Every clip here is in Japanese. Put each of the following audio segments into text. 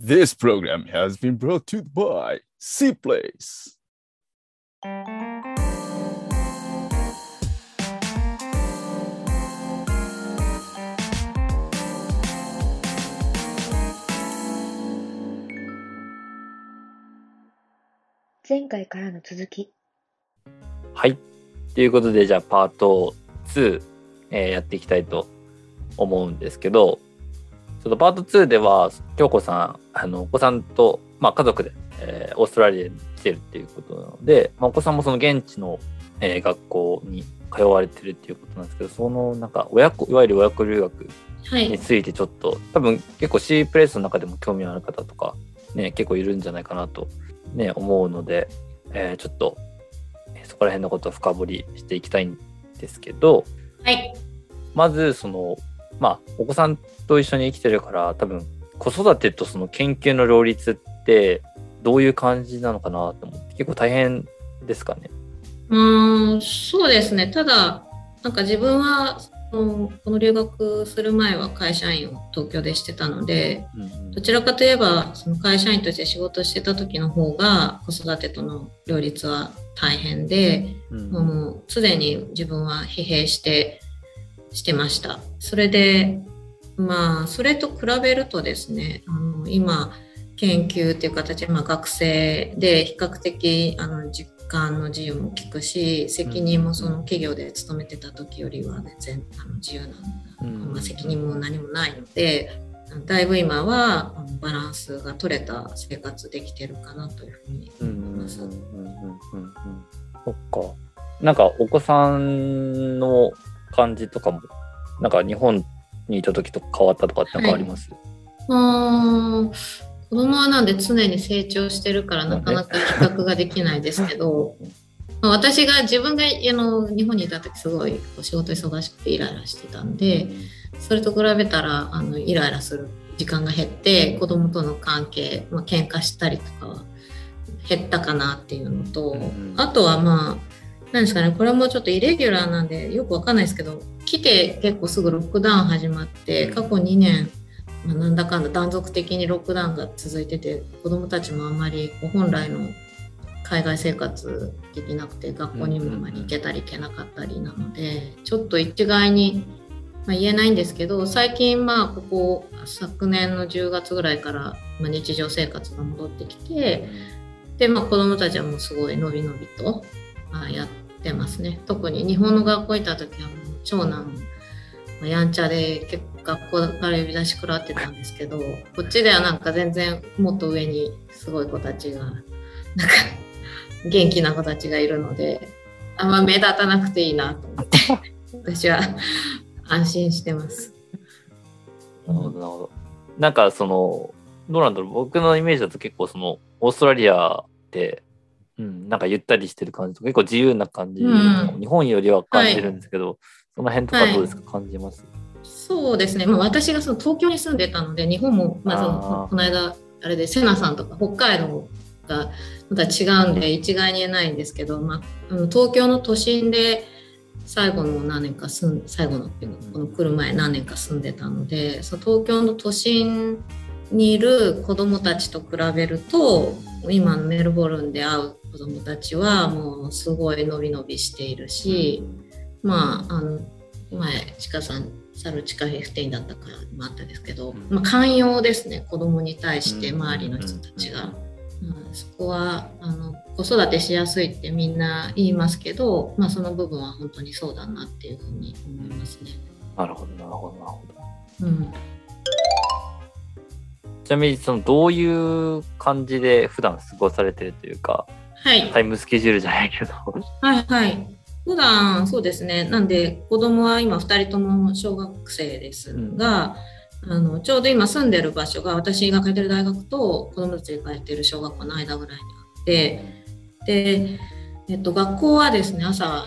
This program has been brought to you by C Place. 前回からの続き。はい。ということで、じゃあ、パート2、えーやっていきたいと思うんですけど、ちょっとパート2では、京子さん、あの、お子さんと、まあ、家族で、えーオーストラリアに来てるっていうことなので、まあ、お子さんもその現地の、えー学校に通われてるっていうことなんですけど、その、なんか、親子、いわゆる親子留学はい。についてちょっと、多分結構 C プレイスの中でも興味のある方とか、ね、結構いるんじゃないかなと、ね、思うので、えーちょっと、えーそこら辺のことを深掘りしていきたいんですけど、はい。まず、その、まあ、お子さんと一緒に生きてるから、多分、子育てとその研究の両立って、どういう感じなのかなと思って、結構大変ですかね？うーん、そうですね。ただ、なんか自分は、そのこの留学する前は会社員を東京でしてたので、うんどちらかといえば、その会社員として仕事してた時の方が、子育てとの両立は大変で、うんもう常に自分は疲弊して、してました。それで、まあ、それと比べるとですね、あの今、研究っていう形で、まあ、学生で比較的あの実感の自由も効くし、責任もその企業で勤めてた時よりは全然あの自由な、うんまあ、責任も何もないので、だいぶ今はバランスが取れた生活できてるかなというふうにうん思います。そっか。なんかお子さんの感じとかも、なんか日本にいた時と変わったとかってなんかあります、うーん子供はなんで常に成長してるからなかなか比較ができないですけど、まあ私が自分があの日本にいた時すごいこう仕事忙しくてイライラしてたんで、それと比べたらあのイライラする時間が減って子供との関係、まあ喧嘩したりとかは減ったかなっていうのと、うん。あとはまあ何ですかねこれもちょっとイレギュラーなんでよくわかんないですけど来て結構すぐロックダウン始まって過去2年、まあ、なんだかんだ断続的にロックダウンが続いてて子供たちもあんまり本来の海外生活できなくて学校にもあまり行けたり行けなかったりなのでちょっと一概に、まあ、言えないんですけど最近まあここ昨年の10月ぐらいから、まあ、日常生活が戻ってきてで、まあ、子どもたちはもうすごいのびのびと、まあ、やってますね特に日本の学校行った時はもう長男まあやんちゃで結構学校から呼び出し食らってたんですけどこっちではなんか全然もっと上にすごい子たちがなんか元気な子たちがいるのであんま目立たなくていいなと思って 私は安心してます。なるほど、なるほど。なんかその、どうなんだろう、僕のイメージだと結構その、オーストラリアって、うん、なんかゆったりしてる感じとか、結構自由な感じ、うん。日本よりは感じるんですけど、その辺とかどうですか、感じます？そうですね、まあ、私がその東京に住んでたので日本も、まあ、そあのー。この間あれでセナさんとか北海道がまた違うんで一概に言えないんですけど、まあ、東京の都心で最後の何年か住ん最後のっていうかこの来る前何年か住んでたのでその東京の都心にいる子どもたちと比べると今のメルボルンで会う子どもたちはもうすごい伸び伸びしているし、まあ、あの前、ちかさん、サルチカヘフテインだったからもあったですけど、まあ、寛容ですね、子供に対してうん周りの人たちが。うんそこはあの子育てしやすいってみんな言いますけど、まあ、その部分は本当にそうだなっていうふうに思いますね。なるほど、なるほど、なるほど。うん、ちなみに、その、どういう感じで普段過ごされてるというか、はい、タイムスケジュールじゃないけど、はい、はい。普段そうですね、なんで子供は今2人とも小学生ですが、あのちょうど今住んでる場所が私が通ってる大学と子供たちが通ってる小学校の間ぐらいにあってで、えっと、学校はですね朝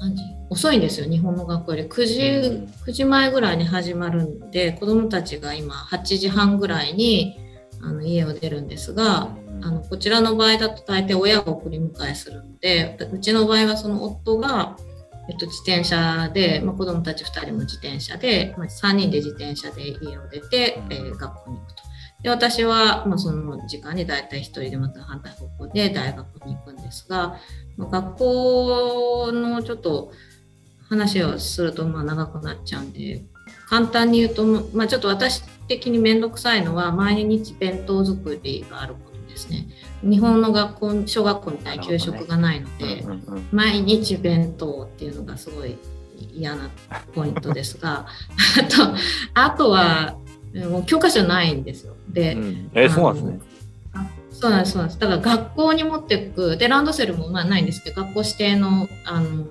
何時遅いんですよ日本の学校より。9時,、うん。9時前ぐらいに始まるんで子供たちが今8時半ぐらいにあの家を出るんですが、あのこちらの場合だと大抵親が送り迎えするのでうちの場合はその夫が、えっと、自転車で、まあ、子供たち2人も自転車で、まあ、3人で自転車で家を出て、えー学校に行くと。で私は、まあ、その時間に大体一人でまた反対方向で大学に行くんですが、まあ、学校のちょっと話をするとまあ長くなっちゃうんで簡単に言うと、まあ、ちょっと私的に面倒くさいのは毎日弁当作りがあることですね。日本の学校小学校みたいに給食がないので、うんうん毎日弁当っていうのがすごい嫌なポイントですが あとあとはもう教科書ないんですよ。で、うんえーそうなんですね。あそうなんですそうなんですだから学校に持っていくでランドセルもまあないんですけど学校指定のあの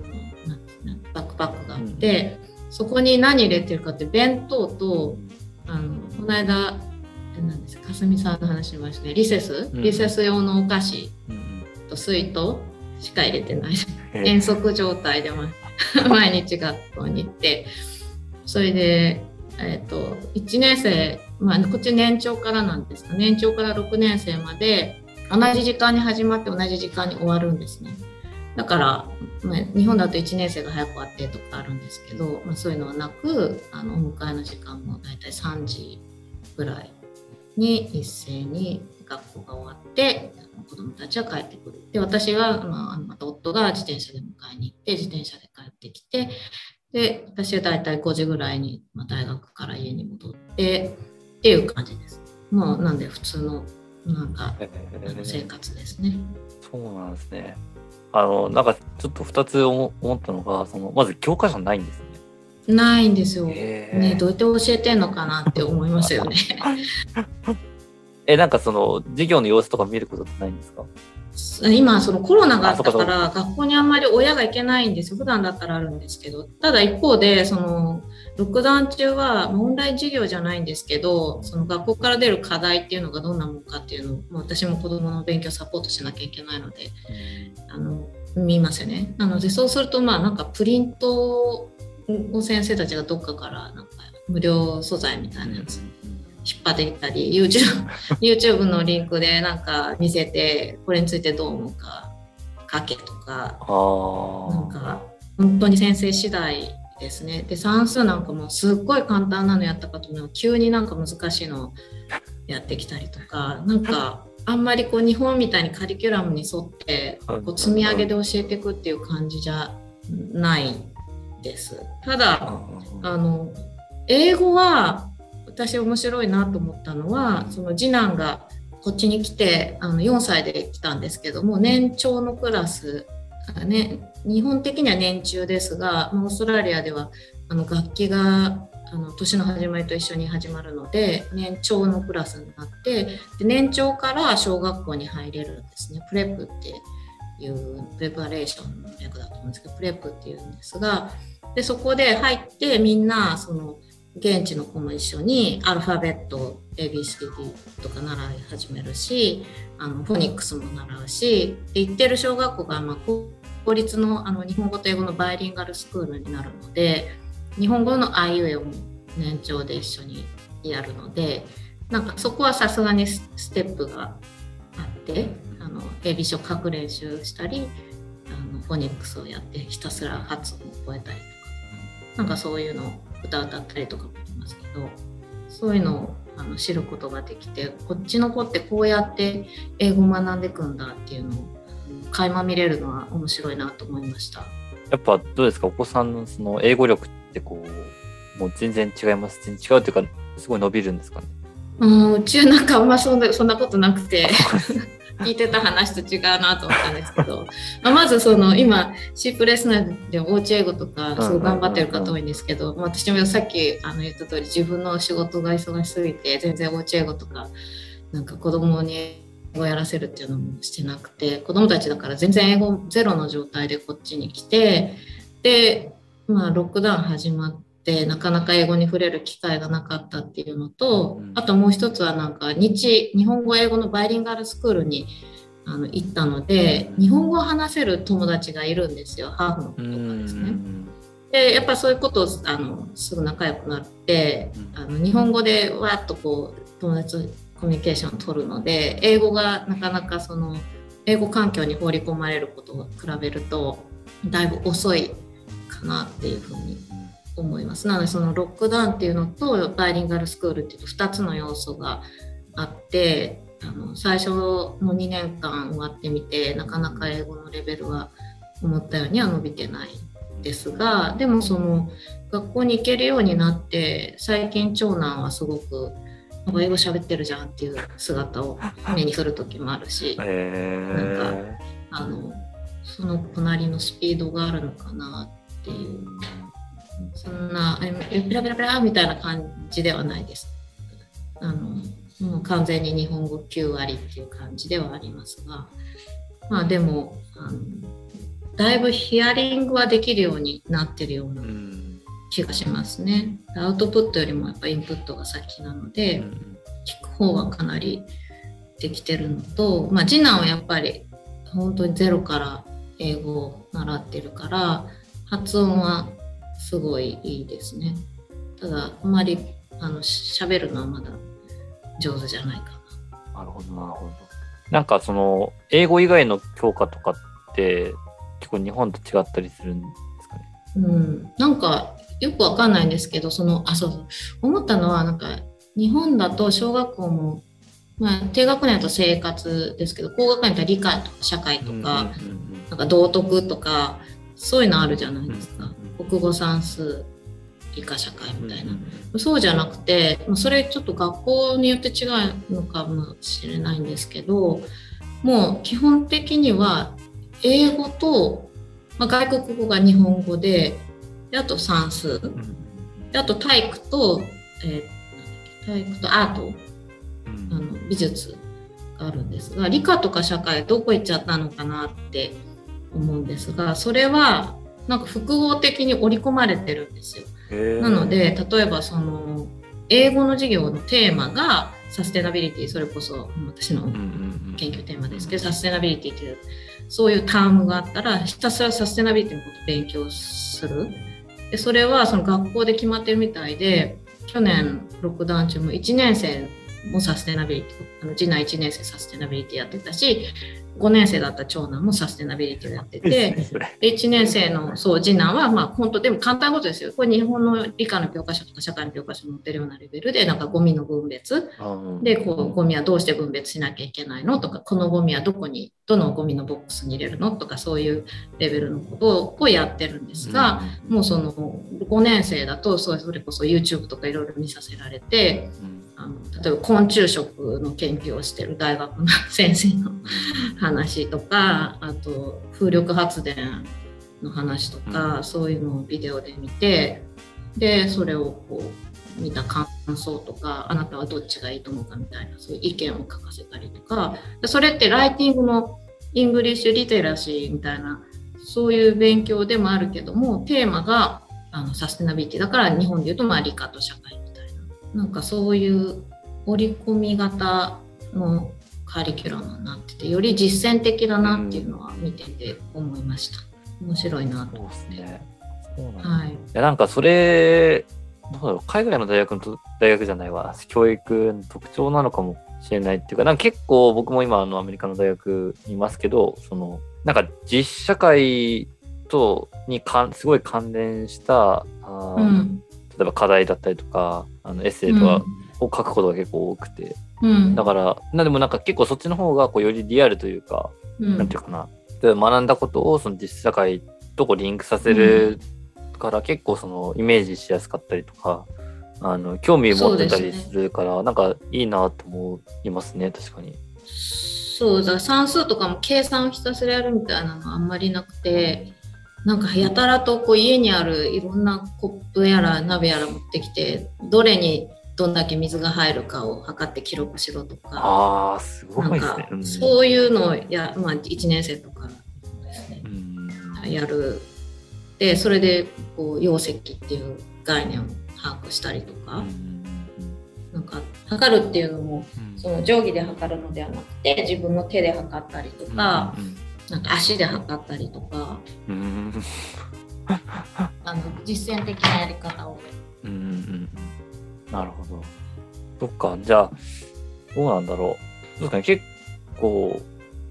そこに何入れてるかって弁当とあのこの間えなんですかすみさんの話しましたね。リセス、うん。リセス用のお菓子と水筒しか入れてない。えー遠足状態でま 毎日学校に行って。それで、えっと1年生、まあ、こっち年長からなんですが年長から6年生まで同じ時間に始まって同じ時間に終わるんですねだから、まあ、日本だと1年生が早く終わってとかあるんですけど、まあ、そういうのはなくあのお迎えの時間も大体3時ぐらいに一斉に学校が終わって子どもたちは帰ってくる。で私は、まあ、また夫が自転車で迎えに行って自転車で帰ってきてで私は大体5時ぐらいに、まあ、大学から家に戻ってっていう感じです。もうなんで普通のなんか生ー活ですね。そうなんですね。あの、なんかちょっと2つ思思ったのが、そのまず教科書ないんですね。ないんですよ。ねどうやって教えてんのかなって思いますよね。え、なんかその授業の様子とか見ることってないんですか？今そのコロナがあったから学校にあんまり親が行けないんですよ普段だったらあるんですけどただ一方でそのロックダウン中はまあオンライン授業じゃないんですけどその学校から出る課題っていうのがどんなものかっていうのをまあ私も子どもの勉強サポートしなきゃいけないのであの見ますよねなのでそうするとまあなんかプリントを先生たちがどっかからなんか無料素材みたいなやつ引っ張ってきたり YouTube, YouTube のリンクでなんか見せてこれについてどう思うか書けとか。なんか本当に先生次第ですねで算数なんかもすっごい簡単なのやったかと思う急になんか難しいのやってきたりとかなんかあんまりこう日本みたいにカリキュラムに沿ってこう積み上げで教えていくっていう感じじゃないです。ただあの英語は私面白いなと思ったのはその次男がこっちに来てあの4歳で来たんですけども年長のクラス、あね、日本的には年中ですがオーストラリアではあの学期があの年の始まりと一緒に始まるので年長のクラスになってで年長から小学校に入れるんですね。 prep っていう preparation の略だと思うんですけど prep っていうんですがでそこで入ってみんなその現地の子も一緒にアルファベット ABCD とか習い始めるしあのフォニックスも習うし行ってる小学校がまあ公立のあの日本語と英語のバイリンガルスクールになるので日本語のあいうえおも年長で一緒にやるのでなんかそこはさすがにステップがあってあの ABC を書く練習したりあのフォニックスをやってひたすら発音を覚えたりとかなんかそういうのを歌歌ったりとかもしますけどそういうのをあの知ることができてこっちの子ってこうやって英語学んでいくんだっていうのを垣間見れるのは面白いなと思いました。やっぱどうですか？お子さんのその英語力ってこう、もう全然違います？全然違うっていうか、すごい伸びるんですかね？うんうちはなんかあんまそんなそんなことなくて。聞いてた話と違うなと思ったんですけど、まあ、まずその今 C プレス内でおうち英語とかすごい頑張ってる方多いんですけど、まあ私もさっきあの言った通り自分の仕事が忙しすぎて全然おうち英語とかなんか子供に英語をやらせるっていうのもしてなくて子供たちだから全然英語ゼロの状態でこっちに来てでまあロックダウン始まってなかなか英語に触れる機会がなかったっていうのと、うんあともう一つはなんか日日本語英語のバイリンガルスクールにあの行ったので日本語を話せる友達がいるんですよハーフの子とかですね。でやっぱそういうことをあのすぐ仲良くなってうん。あの日本語でわーっとこう友達とコミュニケーションを取るので英語がなかなかその英語環境に放り込まれることを比べるとだいぶ遅いかなっていうふうに思います。なのでそのロックダウンっていうのとバイリンガルスクールっていうと2つの要素があってあの最初の2年間終わってみてなかなか英語のレベルは思ったようには伸びてないですがでもその学校に行けるようになって最近長男はすごくなんか英語喋ってるじゃんっていう姿を目にする時もあるしえあのその隣のスピードがあるのかなっていうそんなえペラペラペラみたいな感じではないです。あのもう完全に日本語9割っていう感じではありますがまあでもあのだいぶヒアリングはできるようになってるような気がしますね。アウトプットよりもやっぱインプットが先なので、聞く方はかなりできてるのと、まあ、次男はやっぱり本当にゼロから英語を習ってるから発音はすごいいいですね。ただあまりあの喋るのはまだ上手じゃないかな。なるほどなるほど。なんかその英語以外の教科とかって結構日本と違ったりするんですかね？うん、なんかよくわかんないんですけどそのあそうそう。思ったのはなんか日本だと小学校も、まあ、低学年だと生活ですけど高学年だと理科とか社会とか、なんか道徳とかそういうのあるじゃないですか、国語算数理科社会うんみたいな、そうじゃなくてまあそれちょっと学校によって違うのかもしれないんですけどもう基本的には英語と、まあ、外国語が日本語でであと算数。であと体育と、えー体育とアート。うん。あの美術があるんですが理科とか社会どこ行っちゃったのかなって思うんですがそれはなんか複合的に織り込まれてるんですよ。なので例えばその英語の授業のテーマがサステナビリティそれこそ私の研究テーマですけどサステナビリティというそういうタームがあったらひたすらサステナビリティのことを勉強する。でそれはその学校で決まってるみたいで去年6段中も1年生もサステナビリティあの次男1年生サステナビリティやってたし5年生だった長男もサステナビリティをやっててそれ。で1年生のそう次男はまあ本当でも簡単なことですよ。これ日本の理科の教科書とか社会の教科書に載ってるようなレベルでなんかゴミの分別。うんでこうゴミはどうして分別しなきゃいけないの？とかこのゴミはどこにどのゴミのボックスに入れるの？とかそういうレベルのことをやってるんですが、もうその5年生だとそれこそ YouTube とかいろいろ見させられてうんあの例えば昆虫食の研究をしてる大学の先生の話とかあと風力発電の話とか、そういうのをビデオで見てでそれをこう見た感想とかあなたはどっちがいいと思うかみたいなそういう意見を書かせたりとかでそれってライティングのEnglish literacy みたいなそういう勉強でもあるけどもテーマがあのサステナビリティだから日本でいうとまあ理科と社会なんかそういう織り込み型のカリキュラムになっててより実践的だなっていうのは見てて思いました。面白いなと思って、ですね。はい。いやなんかそれどうだろう。海外の大学のと大学じゃないわ教育の特徴なのかもしれないっていうかなんか結構僕も今あのアメリカの大学にいますけどそのなんか実社会とにかんすごい関連したあー、うん例えば課題だったりとかあのエッセイとかを書くことが結構多くて、うん。だからなでもなんか結構そっちの方がこうよりリアルというか、うん。なんていうかな。例えば学んだことをその実社会とこうリンクさせるから結構そのイメージしやすかったりとかあの興味持ってたりするから、なんかいいなと思いますね確かに。そうだ算数とかも計算をひたすらやるみたいなのはあんまりなくてなんかやたらとこう家にあるいろんなコップやら鍋やら持ってきてどれにどんだけ水が入るかを測って記録しろとか。ああすごないそういうのをや、まあ、1年生とかですねうん。やる。でそれでこう容積っていう概念を把握したりとか、うんなんか測るっていうのもうん。その定規で測るのではなくて自分の手で測ったりとか、うんなんか足で測ったりとかうんうんあの実践的なやり方をうんうんうんなるほど。そっか、じゃあ、どうなんだろう。そうですかね、結構、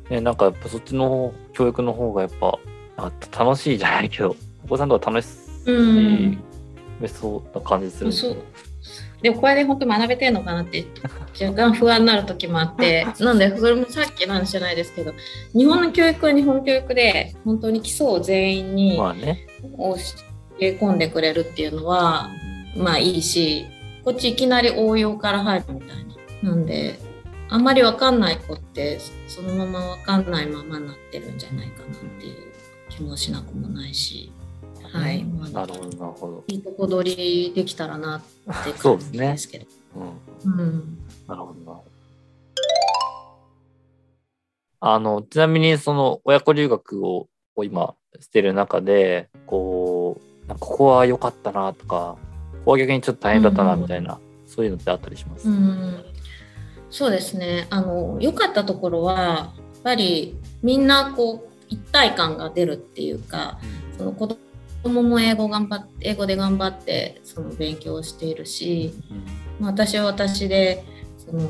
ね、なんかやっぱそっちの教育の方がやっぱ、あ楽しいじゃないけど、お子さんとは楽しうんい、そうな感じする。そうでもこれで本当学べてんのかなって若干不安になる時もあって なんで？それもさっきの話じゃないですけど日本の教育は日本教育で本当に基礎を全員に。教え込んでくれるっていうのはまあいいしこっちいきなり応用から入るみたいな。なんであんまり分かんない子ってそのまま分かんないままになってるんじゃないかなっていう気もしなくもないし。はい、まあなるほど、なるほど。いいとこ取りできたらなって感じ そうですけど。うん。うん。なるほどな。あの、ちなみにその親子留学をこう今してる中で、こう、ここは良かったなとか、ここは逆にちょっと大変だったなみたいな、そういうのってあったりします？うん、そうですね。あの良かったところはやっぱりみんなこう一体感が出るっていうか、その子供も英語頑張って英語で頑張ってその勉強をしているし、まあ私は私でその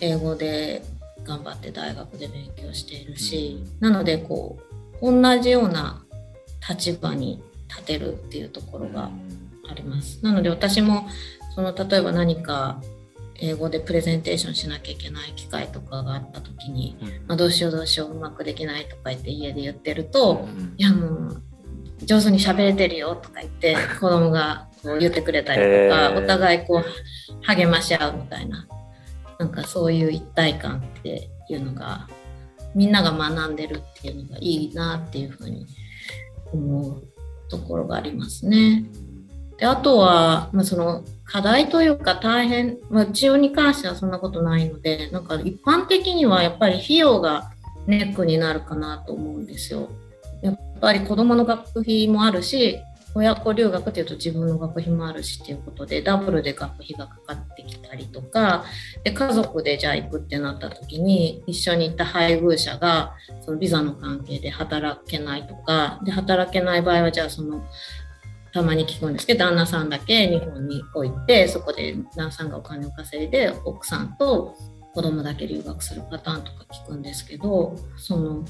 英語で頑張って大学で勉強しているし、なのでこう同じような立場に立てるっていうところがあります。なので私もその例えば何か英語でプレゼンテーションしなきゃいけない機会とかがあった時に、まあ、どうしようどうしよううまくできないとか言って家で言ってると、いやもう上手に喋れてるよとか言って 子供がこう言ってくれたりとか、お互いこう励まし合うみたいななんかそういう一体感っていうのがみんなが学んでるっていうのがいいなっていうふうに思うところがありますね。であとは、まあ、その課題というか大変、まあ、治療に関してはそんなことないのでなんか一般的にはやっぱり費用がネックになるかなと思うんですよ。っぱり子どもの学費もあるし親子留学っていうと自分の学費もあるしっていうことでダブルで学費がかかってきたりとかで家族でじゃあ行くってなった時に一緒に行った配偶者がそのビザの関係で働けないとかで働けない場合はじゃあそのたまに聞くんですけど旦那さんだけ日本に置いてそこで旦那さんがお金を稼いで奥さんと子供だけ留学するパターンとか聞くんですけどその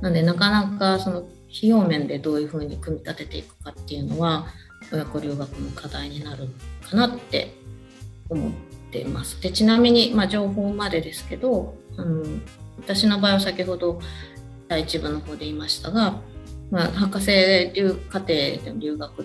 なんでなかなかその費用面でどういうふうに組み立てていくかっていうのは親子留学の課題になるかなって思っています。でちなみに、まあ、情報までですけどあの私の場合は先ほど第一部の方で言いましたが、まあ、博士留課程で留学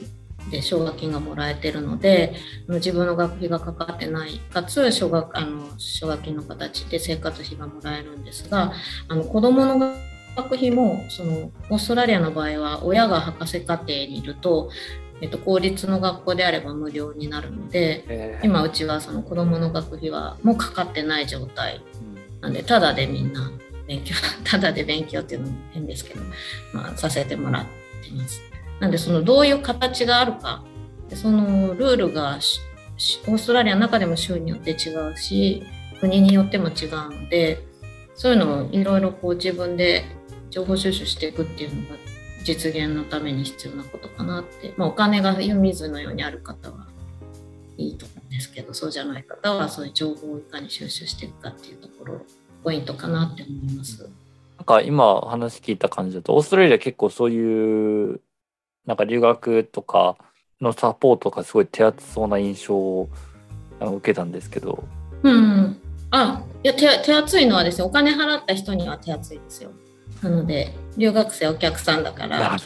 で奨学金がもらえてるので自分の学費がかかってないかつ奨学あの奨学金の形で生活費がもらえるんですがあの子どもの学費もそのオーストラリアの場合は親が博士課程にいると、えっと、公立の学校であれば無料になるのでえー今うちはその子どもの学費はもうかかってない状態なんでただでみんな勉強 ただで勉強っていうのも変ですけど、まあ、させてもらってます。なんでそのどういう形があるかでそのルールがオーストラリアの中でも州によって違うし国によっても違うのでそういうのをいろいろこう自分で情報収集していくっていうのが実現のために必要なことかなって、まあ、お金が湯水のようにある方はいいと思うんですけどそうじゃない方はそういう情報をいかに収集していくかっていうところポイントかなって思います。なんか今話聞いた感じだと、オーストラリア結構そういう、なんか留学とかのサポートがすごい手厚そうな印象を受けたんですけど、うん、あいや手手厚いのはですねお金払った人には手厚いですよ。なので留学生お客さんだかなら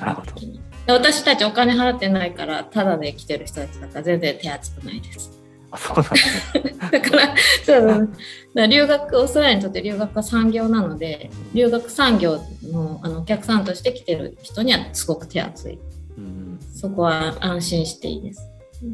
私たちお金払ってないからただで来てる人たちだから全然手厚くないです。あそうなんです ね。だからそう留学オーストラリアにとって留学は産業なので留学産業のあのお客さんとして来てる人にはすごく手厚い。うん。そこは安心していいです。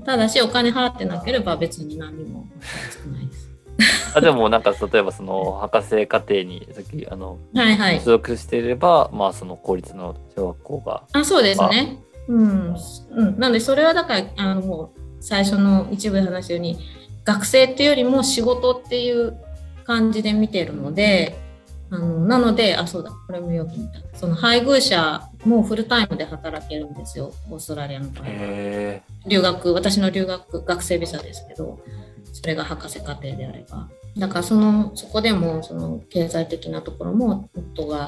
ただしお金払ってなければ別に何にも手厚くないです あでもなんか例えばその博士課程にさっきあのはいはい。所属していれば、まあその公立の小学校があそうですね。うん、うん、なんでそれはだからあのもう最初の一部で話したように学生っていうよりも仕事っていう感じで見てるのであのなのであそうだこれもよく見た。その配偶者もフルタイムで働けるんですよ。オーストラリアの場合は。へ留学私の留学学生ビザですけどそれが博士課程であればだからそのそこでもその経済的なところも夫が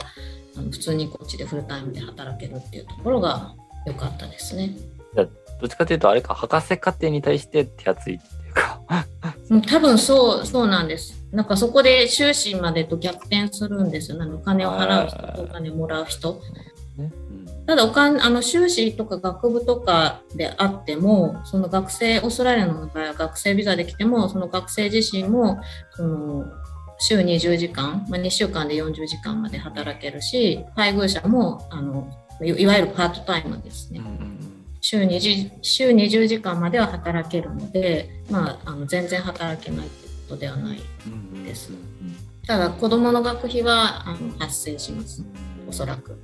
普通にこっちでフルタイムで働けるっていうところが良かったですね。どっちかというとあれか博士課程に対して手厚いっていうか。うん多分そう、そうなんです。なんかそこで終始までと逆転するんですよ。あのお金を払う人とお金をもらう人。うんただお金あの修士とか学部とかであってもその学生オーストラリアの場合は学生ビザで来てもその学生自身もその週20時間、まあ、2週間で40時間まで働けるし配偶者もあのいいわゆるパートタイムですね。週 20, 週20時間までは働けるので、まあ、あの全然働けないということではない。ですただ子どもの学費はあの発生します、おそらく。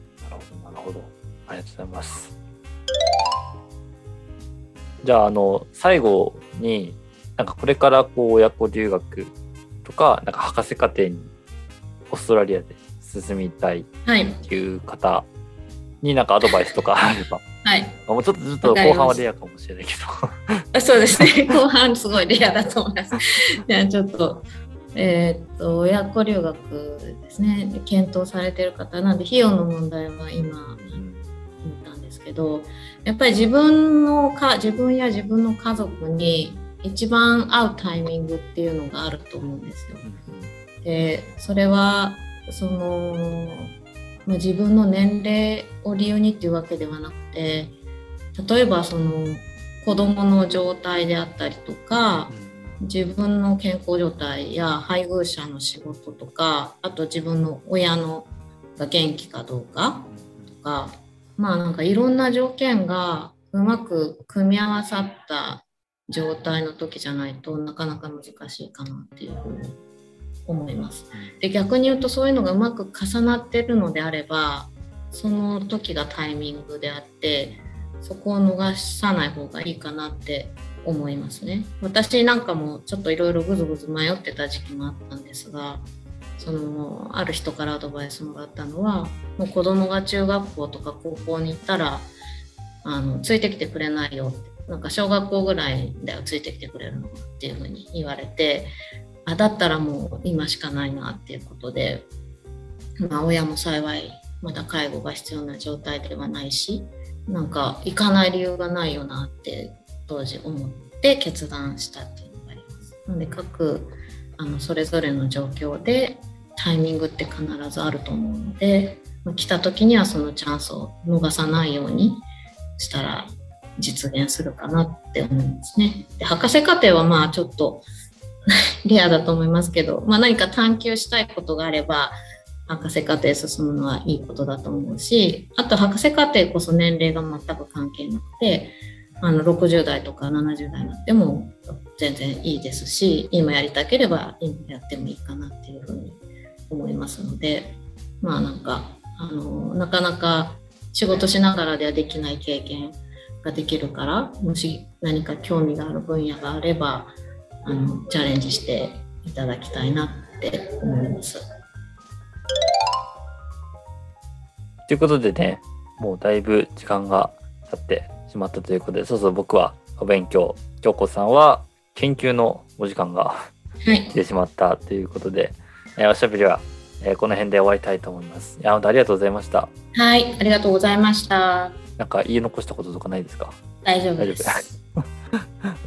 なるほど。ありがとうございます。じゃあ、あの、最後に、なんかこれからこう親子留学とか、なんか博士課程にオーストラリアで進みたいっはい、ていう方になんかアドバイスとか あれば、はいもうちょっとずっと後半はレアかもしれないけ あそうですね。後半すごいレアだと思います。じゃあちょっと、えーっと、親子留学ですね。検討されてる方なんで、費用の問題は今、けど、やっぱり自分のか、自分や自分の家族に一番合うタイミングっていうのがあると思うんですよ。で、それは、その、まあ、自分の年齢を理由にっていうわけではなくて、例えばその子供の状態であったりとか、自分の健康状態や配偶者の仕事とか、あと自分の親のが元気かどうかとか、まあなんかいろんな条件がうまく組み合わさった状態の時じゃないとなかなか難しいかなっていうふうに思います。で逆に言うとそういうのがうまく重なってるのであればその時がタイミングであってそこを逃さない方がいいかなって思いますね。私なんかもちょっといろいろぐずぐず迷ってた時期もあったんですがそのある人からアドバイスもらったのはもう子供が中学校とか高校に行ったらあのついてきてくれないよなんか小学校ぐらいだよついてきてくれるのっていうふうに言われてあだったらもう今しかないなっていうことで、まあ、親も幸いまだ介護が必要な状態ではないしなんか行かない理由がないよなって当時思って決断したっていうのがあります。なので各あのそれぞれの状況でタイミングって必ずあると思うのでま来た時にはそのチャンスを逃さないようにしたら実現するかなって思いますね。で博士課程はまあちょっと レアだと思いますけど、まあ、何か探求したいことがあれば博士課程進むのはいいことだと思うしあと博士課程こそ年齢が全く関係なくてあの60代とか70代になっても全然いいですし今やりたければ今やってもいいかなっていうふうに思いますのでまあなんかあのなかなか仕事しながらではできない経験ができるからもし何か興味がある分野があればあのチャレンジしていただきたいなって思います。ということでね、もうだいぶ時間が経ってしまったということで、そうそう僕はお勉強、京子さんは研究のお時間がはい来てしまったということで、えーおしゃべりは、えーこの辺で終わりたいと思います。いや、本当ありがとうございました。はい、ありがとうございました。なんか言い残したこととかないですか？大丈夫で大丈夫す。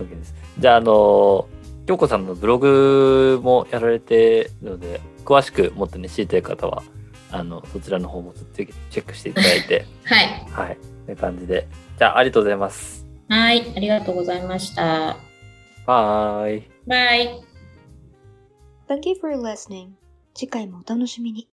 OK です。じゃあ、あの京子さんのブログもやられてるので、詳しくもっとね、知りたい方は、あの、そちらの方もぜひチェックしていただいて、はい、はい、という感じで。じゃあ、ありがとうございます。はい、ありがとうございました。バイ。 Bye。Thank you for listening. 次回もお楽しみに。